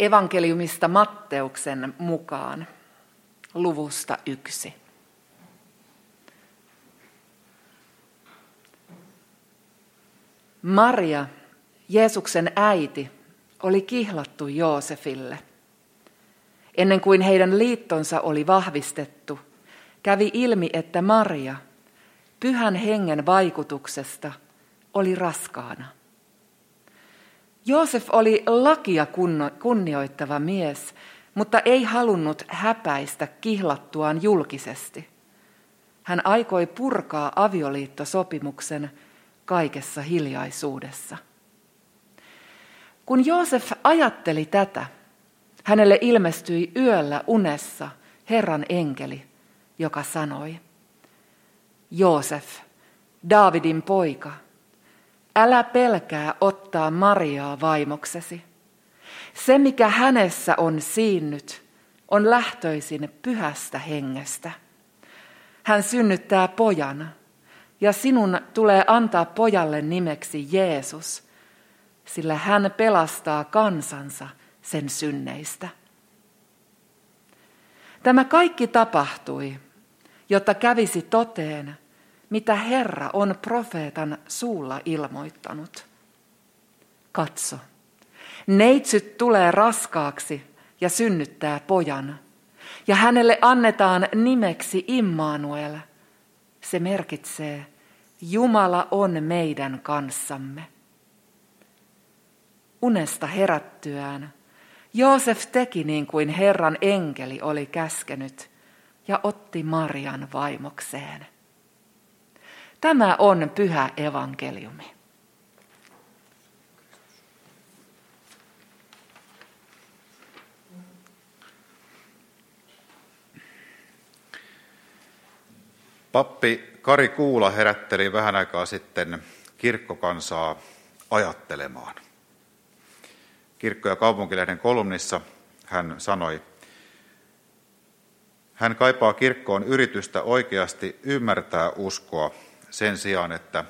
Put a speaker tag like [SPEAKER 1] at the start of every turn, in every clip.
[SPEAKER 1] evankeliumista Matteuksen mukaan luvusta yksi. Maria, Jeesuksen äiti, oli kihlattu Joosefille. Ennen kuin heidän liittonsa oli vahvistettu, kävi ilmi, että Maria, pyhän hengen vaikutuksesta, oli raskaana. Joosef oli lakia kunnioittava mies, mutta ei halunnut häpäistä kihlattuaan julkisesti. Hän aikoi purkaa avioliittosopimuksen kaikessa hiljaisuudessa. Kun Joosef ajatteli tätä, hänelle ilmestyi yöllä unessa Herran enkeli, joka sanoi, Joosef, Daavidin poika, älä pelkää ottaa Mariaa vaimoksesi. Se, mikä hänessä on siinnyt, on lähtöisin pyhästä hengestä. Hän synnyttää pojan, ja sinun tulee antaa pojalle nimeksi Jeesus, sillä hän pelastaa kansansa sen synneistä. Tämä kaikki tapahtui, jotta kävisi toteen, mitä Herra on profeetan suulla ilmoittanut. Katso, neitsyt tulee raskaaksi ja synnyttää pojan, ja hänelle annetaan nimeksi Immanuel. Se merkitsee, Jumala on meidän kanssamme. Unesta herättyään Joosef teki niin kuin Herran enkeli oli käskenyt ja otti Marian vaimokseen. Tämä on pyhä evankeliumi.
[SPEAKER 2] Pappi Kari Kuula herätteli vähän aikaa sitten kirkkokansaa ajattelemaan. Kirkko- ja kaupunkilehden kolumnissa hän sanoi, hän kaipaa kirkkoon yritystä oikeasti ymmärtää uskoa sen sijaan, että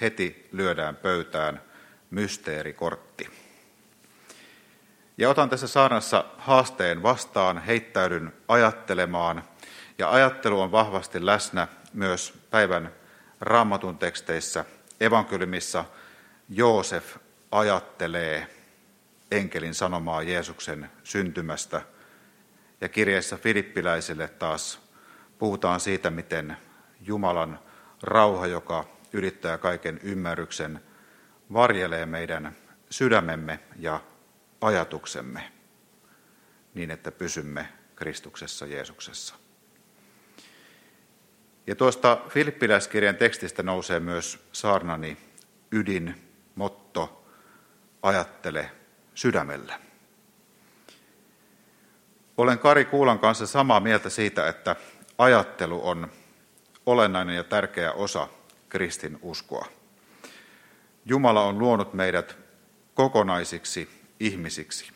[SPEAKER 2] heti lyödään pöytään mysteerikortti. Ja otan tässä saarnassa haasteen vastaan, heittäydyn ajattelemaan, ja ajattelu on vahvasti läsnä myös päivän raamatun teksteissä. Evankeliumissa Joosef ajattelee enkelin sanomaa Jeesuksen syntymästä. Ja kirjeessä Filippiläisille taas puhutaan siitä, miten Jumalan rauha, joka ylittää kaiken ymmärryksen, varjelee meidän sydämemme ja ajatuksemme niin, että pysymme Kristuksessa Jeesuksessa. Ja tuosta Filippiläiskirjan tekstistä nousee myös saarnani ydin, motto, ajattele sydämellä. Olen Kari Kuulan kanssa samaa mieltä siitä, että ajattelu on olennainen ja tärkeä osa kristin uskoa. Jumala on luonut meidät kokonaisiksi ihmisiksi.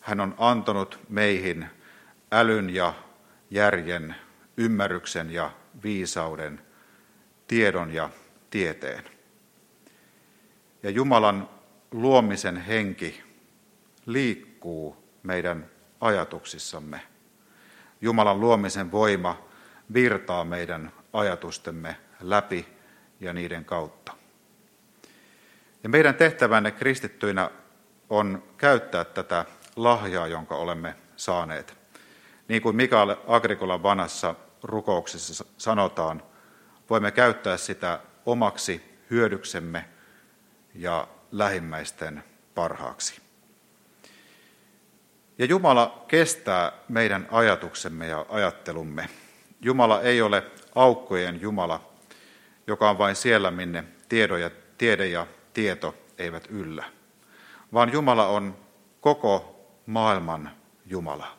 [SPEAKER 2] Hän on antanut meihin älyn ja järjen, ymmärryksen ja viisauden, tiedon ja tieteen. Ja Jumalan luomisen henki liikkuu meidän ajatuksissamme. Jumalan luomisen voima virtaa meidän ajatustemme läpi ja niiden kautta. Ja meidän tehtävänne kristittyinä on käyttää tätä lahjaa, jonka olemme saaneet. Niin kuin Mikael Agrikolan vanhassa rukouksessa sanotaan, voimme käyttää sitä omaksi hyödyksemme ja lähimmäisten parhaaksi. Ja Jumala kestää meidän ajatuksemme ja ajattelumme. Jumala ei ole aukkojen Jumala, joka on vain siellä, minne tiedo ja, tiede ja tieto eivät yllä, vaan Jumala on koko maailman Jumala.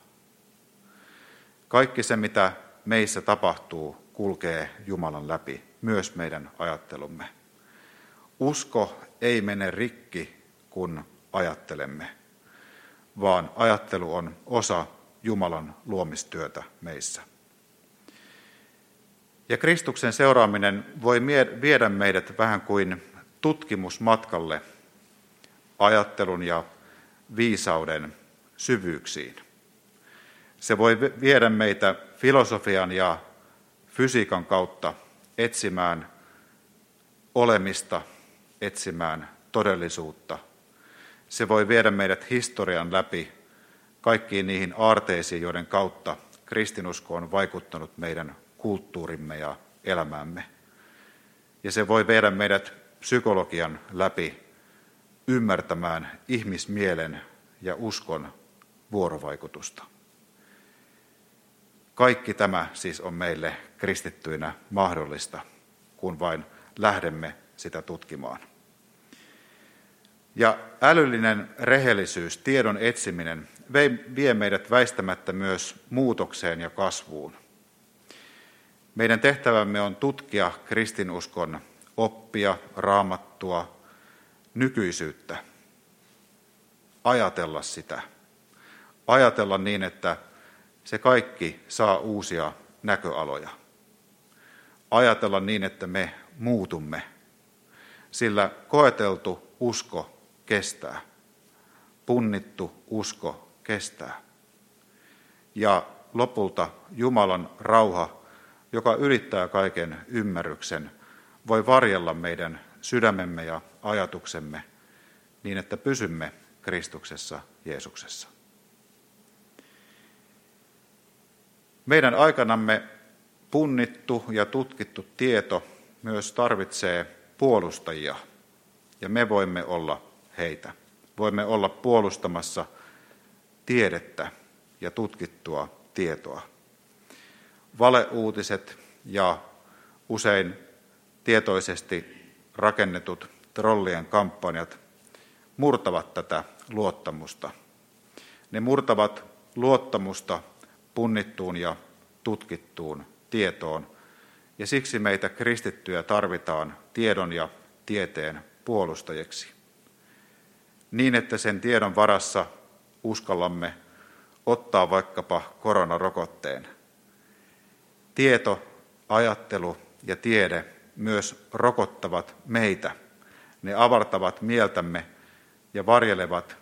[SPEAKER 2] Kaikki se, mitä meissä tapahtuu, kulkee Jumalan läpi, myös meidän ajattelumme. Usko ei mene rikki, kun ajattelemme, vaan ajattelu on osa Jumalan luomistyötä meissä. Ja Kristuksen seuraaminen voi viedä meidät vähän kuin tutkimusmatkalle ajattelun ja viisauden syvyyksiin. Se voi viedä meitä filosofian ja fysiikan kautta etsimään olemista, etsimään todellisuutta. Se voi viedä meidät historian läpi kaikkiin niihin aarteisiin, joiden kautta kristinusko on vaikuttanut meidän kulttuurimme ja elämäämme. Ja se voi viedä meidät psykologian läpi ymmärtämään ihmismielen ja uskon vuorovaikutusta. Kaikki tämä siis on meille kristittyinä mahdollista, kun vain lähdemme sitä tutkimaan. Ja älyllinen rehellisyys, tiedon etsiminen, vie meidät väistämättä myös muutokseen ja kasvuun. Meidän tehtävämme on tutkia kristinuskon oppia, raamattua, nykyisyyttä, ajatella sitä, ajatella niin, että se kaikki saa uusia näköaloja. Ajatella niin, että me muutumme, sillä koeteltu usko kestää, punnittu usko kestää. Ja lopulta Jumalan rauha, joka ylittää kaiken ymmärryksen, voi varjella meidän sydämemme ja ajatuksemme niin, että pysymme Kristuksessa Jeesuksessa. Meidän aikanamme punnittu ja tutkittu tieto myös tarvitsee puolustajia, ja me voimme olla heitä. Voimme olla puolustamassa tiedettä ja tutkittua tietoa. Valeuutiset ja usein tietoisesti rakennetut trollien kampanjat murtavat tätä luottamusta. Ne murtavat luottamusta punnittuun ja tutkittuun tietoon, ja siksi meitä kristittyjä tarvitaan tiedon ja tieteen puolustajiksi. Niin, että sen tiedon varassa uskallamme ottaa vaikkapa koronarokotteen. Tieto, ajattelu ja tiede myös rokottavat meitä. Ne avartavat mieltämme ja varjelevat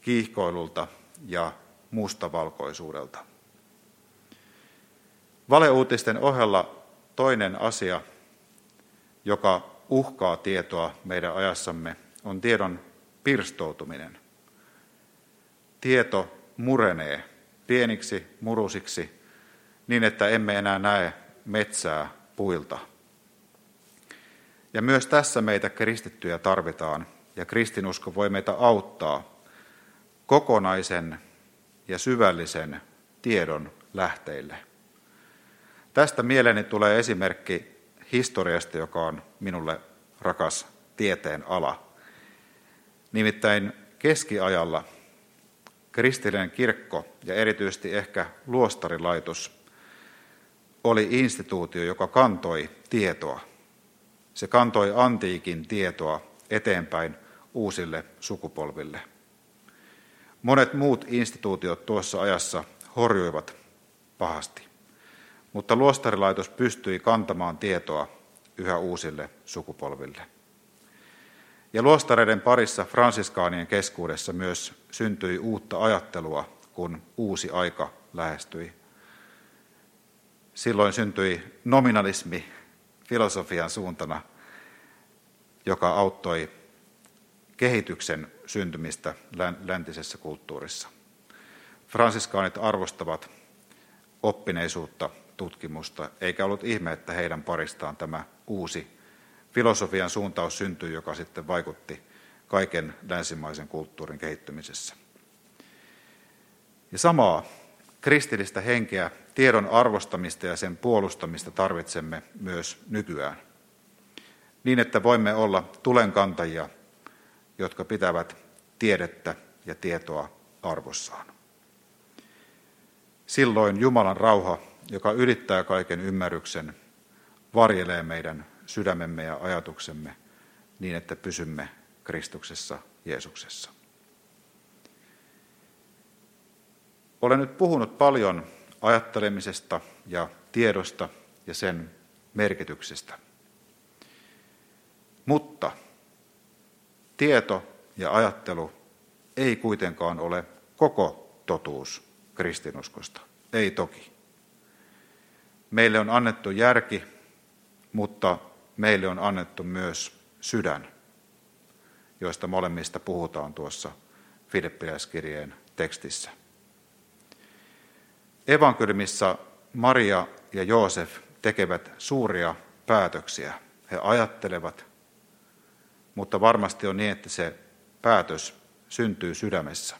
[SPEAKER 2] kiihkoilulta ja mustavalkoisuudelta. Valeuutisten ohella toinen asia, joka uhkaa tietoa meidän ajassamme, on tiedon pirstoutuminen. Tieto murenee pieniksi murusiksi niin, että emme enää näe metsää puilta. Ja myös tässä meitä kristittyjä tarvitaan, ja kristinusko voi meitä auttaa kokonaisen ja syvällisen tiedon lähteille. Tästä mieleeni tulee esimerkki historiasta, joka on minulle rakas tieteen ala. Nimittäin keskiajalla kristillinen kirkko ja erityisesti ehkä luostarilaitos oli instituutio, joka kantoi tietoa. Se kantoi antiikin tietoa eteenpäin uusille sukupolville. Monet muut instituutiot tuossa ajassa horjuivat pahasti mutta luostarilaitos pystyi kantamaan tietoa yhä uusille sukupolville. Ja luostareiden parissa fransiskaanien keskuudessa myös syntyi uutta ajattelua, kun uusi aika lähestyi. Silloin syntyi nominalismi filosofian suuntana, joka auttoi kehityksen syntymistä läntisessä kulttuurissa. Fransiskaanit arvostavat oppineisuutta tutkimusta, eikä ollut ihme, että heidän paristaan tämä uusi filosofian suuntaus syntyi, joka sitten vaikutti kaiken länsimaisen kulttuurin kehittymisessä. Ja samaa kristillistä henkeä, tiedon arvostamista ja sen puolustamista tarvitsemme myös nykyään. Niin, että voimme olla tulenkantajia, jotka pitävät tiedettä ja tietoa arvossaan. Silloin Jumalan rauha joka ylittää kaiken ymmärryksen, varjelee meidän sydämemme ja ajatuksemme niin, että pysymme Kristuksessa Jeesuksessa. Olen nyt puhunut paljon ajattelemisesta ja tiedosta ja sen merkityksestä. Mutta tieto ja ajattelu ei kuitenkaan ole koko totuus kristinuskosta. Ei toki. Meille on annettu järki, mutta meille on annettu myös sydän, joista molemmista puhutaan tuossa Filippiläiskirjeen tekstissä. Evankeliumissa Maria ja Joosef tekevät suuria päätöksiä. He ajattelevat, mutta varmasti on niin, että se päätös syntyy sydämessä.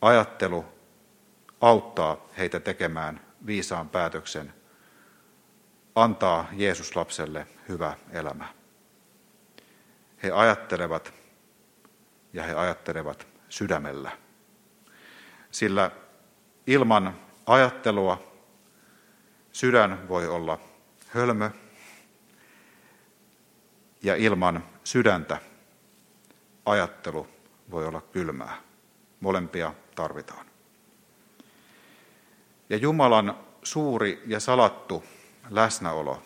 [SPEAKER 2] Ajattelu auttaa heitä tekemään viisaan päätöksen, antaa Jeesus lapselle hyvä elämä. He ajattelevat ja he ajattelevat sydämellä. Sillä ilman ajattelua sydän voi olla hölmö ja ilman sydäntä ajattelu voi olla kylmää. Molempia tarvitaan. Ja Jumalan suuri ja salattu läsnäolo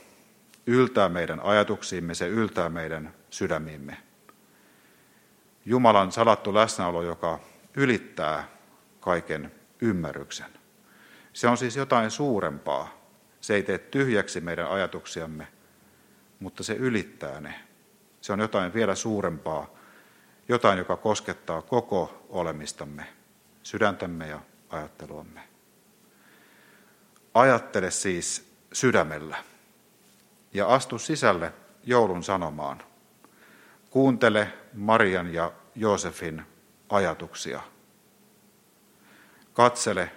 [SPEAKER 2] yltää meidän ajatuksiimme, se yltää meidän sydämiimme. Jumalan salattu läsnäolo, joka ylittää kaiken ymmärryksen. Se on siis jotain suurempaa. Se ei tee tyhjäksi meidän ajatuksiamme, mutta se ylittää ne. Se on jotain vielä suurempaa, jotain, joka koskettaa koko olemistamme, sydäntämme ja ajatteluamme. Ajattele siis sydämellä ja astu sisälle joulun sanomaan. Kuuntele Marian ja Joosefin ajatuksia. Katsele,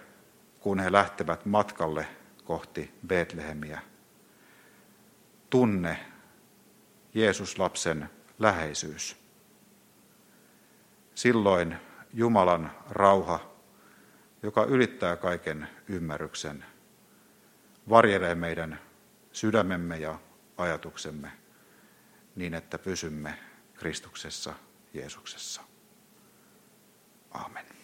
[SPEAKER 2] kun he lähtevät matkalle kohti Betlehemiä. Tunne Jeesus-lapsen läheisyys. Silloin Jumalan rauha, joka ylittää kaiken ymmärryksen, varjelee meidän sydämemme ja ajatuksemme niin, että pysymme Kristuksessa, Jeesuksessa. Amen.